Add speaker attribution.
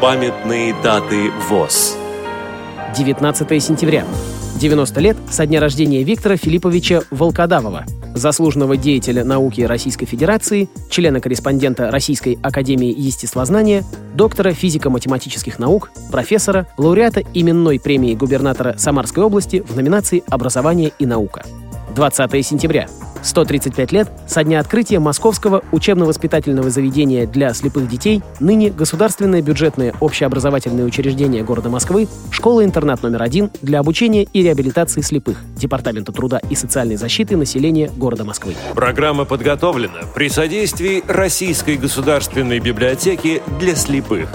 Speaker 1: Памятные даты ВОЗ.
Speaker 2: 19 сентября. 90 лет со дня рождения Виктора Филипповича Волкодавова, заслуженного деятеля науки Российской Федерации, члена-корреспондента Российской Академии Естествознания, доктора физико-математических наук, профессора, лауреата именной премии губернатора Самарской области в номинации «Образование и наука». 20 сентября. 135 лет со дня открытия Московского учебно-воспитательного заведения для слепых детей, ныне Государственное бюджетное общеобразовательное учреждение города Москвы, школа-интернат номер один для обучения и реабилитации слепых, Департамента труда и социальной защиты населения города Москвы.
Speaker 1: Программа подготовлена при содействии Российской государственной библиотеки для слепых.